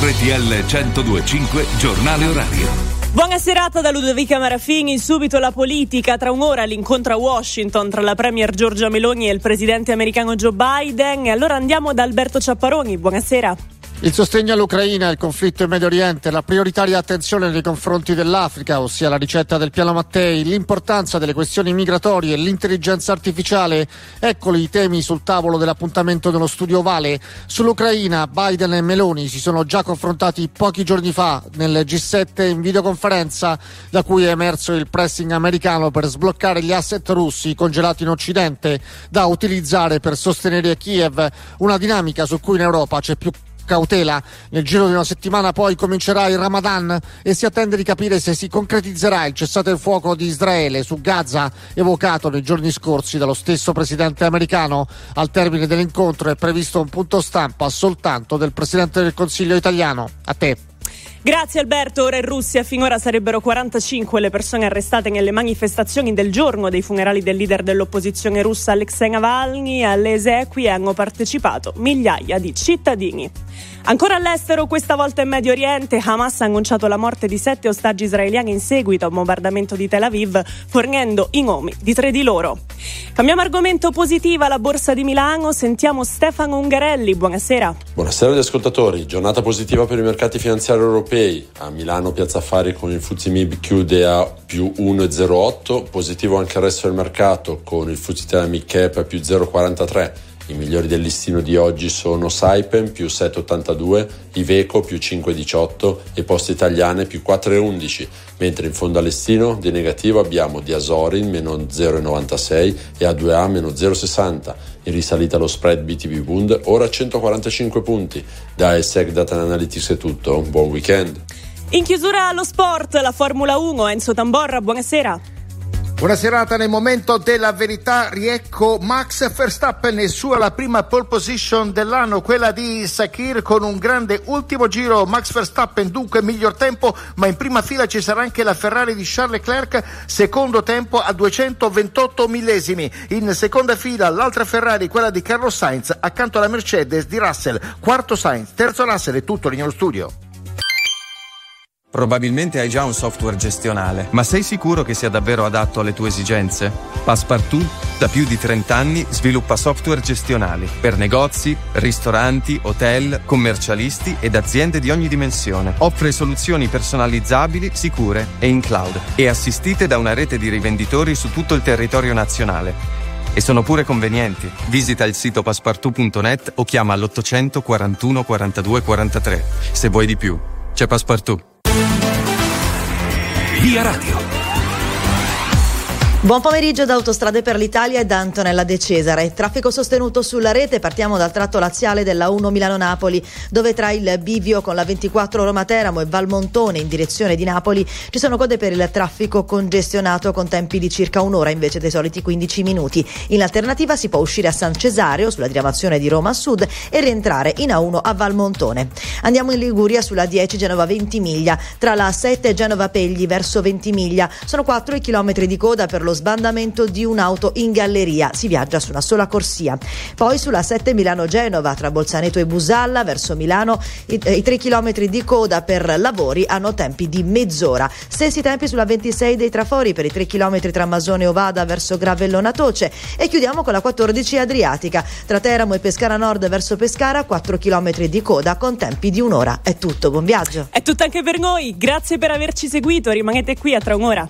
RTL 1025 Giornale Orario. Buona serata da Ludovica Marafini. Subito la politica. Tra un'ora l'incontro a Washington tra la Premier Giorgia Meloni e il presidente americano Joe Biden. E allora andiamo da Alberto Ciapparoni. Buonasera. Il sostegno all'Ucraina, il conflitto in Medio Oriente, la prioritaria attenzione nei confronti dell'Africa, ossia la ricetta del piano Mattei, l'importanza delle questioni migratorie l'intelligenza artificiale, eccoli i temi sul tavolo dell'appuntamento dello studio Vale. Sull'Ucraina Biden e Meloni si sono già confrontati pochi giorni fa nel G7 in videoconferenza da cui è emerso il pressing americano per sbloccare gli asset russi congelati in Occidente da utilizzare per sostenere Kiev, una dinamica su cui in Europa c'è più cautela. Nel giro di una settimana poi comincerà il Ramadan e si attende di capire se si concretizzerà il cessate il fuoco di Israele su Gaza evocato nei giorni scorsi dallo stesso presidente americano. Al termine dell'incontro è previsto un punto stampa soltanto del presidente del Consiglio italiano. A te. Grazie Alberto. Ora in Russia finora sarebbero 45 le persone arrestate nelle manifestazioni del giorno dei funerali del leader dell'opposizione russa Alexei Navalny. Alle esequie hanno partecipato migliaia di cittadini. Ancora all'estero, questa volta in Medio Oriente, Hamas ha annunciato la morte di sette ostaggi israeliani in seguito a un bombardamento di Tel Aviv, fornendo i nomi di tre di loro. Cambiamo argomento positiva, la borsa di Milano. Sentiamo Stefano Ungarelli. Buonasera. Buonasera agli ascoltatori. Giornata positiva per i mercati finanziari europei. A Milano Piazza Affari con il FTSE MIB chiude a più 1,08. Positivo anche il resto del mercato con il FTSE Mid Cap a più 0,43. I migliori del listino di oggi sono Saipem più 7,82, Iveco più 5,18 e Poste Italiane più 4,11, mentre in fondo al listino di negativo abbiamo Diasorin meno 0,96 e A2A meno 0,60. In risalita lo spread BTB Bund ora a 145 punti. Da ESEC Data Analytics è tutto, buon weekend. In chiusura allo sport, la Formula 1, Enzo Tamborra, buonasera. Buona serata, nel momento della verità riecco Max Verstappen e sua la prima pole position dell'anno, quella di Sakir con un grande ultimo giro. Max Verstappen dunque miglior tempo, ma in prima fila ci sarà anche la Ferrari di Charles Leclerc, secondo tempo a 228 millesimi. In seconda fila l'altra Ferrari, quella di Carlos Sainz, accanto alla Mercedes di Russell, quarto Sainz, terzo Russell e tutto lì nello studio. Probabilmente hai già un software gestionale, ma sei sicuro che sia davvero adatto alle tue esigenze? Passepartout da più di 30 anni sviluppa software gestionali per negozi, ristoranti, hotel, commercialisti ed aziende di ogni dimensione. Offre soluzioni personalizzabili, sicure e in cloud e assistite da una rete di rivenditori su tutto il territorio nazionale. E sono pure convenienti. Visita il sito passepartout.net o chiama all'800 41 42 43. Se vuoi di più. C'è Passepartout. Via Radio. Buon pomeriggio da Autostrade per l'Italia e da Antonella De Cesare. Traffico sostenuto sulla rete, partiamo dal tratto laziale della 1 Milano-Napoli, dove tra il bivio con la 24 Roma-Teramo e Valmontone in direzione di Napoli ci sono code per il traffico congestionato con tempi di circa un'ora invece dei soliti 15 minuti. In alternativa si può uscire a San Cesareo sulla diramazione di Roma sud e rientrare in A1 a Valmontone. Andiamo in Liguria sulla 10 Genova Ventimiglia, tra la 7 Genova Pegli verso Ventimiglia. Sono 4 i chilometri di coda per lo sbandamento di un'auto in galleria. Si viaggia su una sola corsia. Poi sulla 7 Milano-Genova tra Bolzaneto e Busalla verso Milano i, i 3 km di coda per lavori hanno tempi di mezz'ora. Stessi tempi sulla 26 dei Trafori per i 3 km tra Masone e Ovada verso Gravellona Toce e chiudiamo con la 14 Adriatica tra Teramo e Pescara Nord verso Pescara 4 km di coda con tempi di un'ora. È tutto, buon viaggio. È tutto anche per noi. Grazie per averci seguito. Rimanete qui a tra un'ora.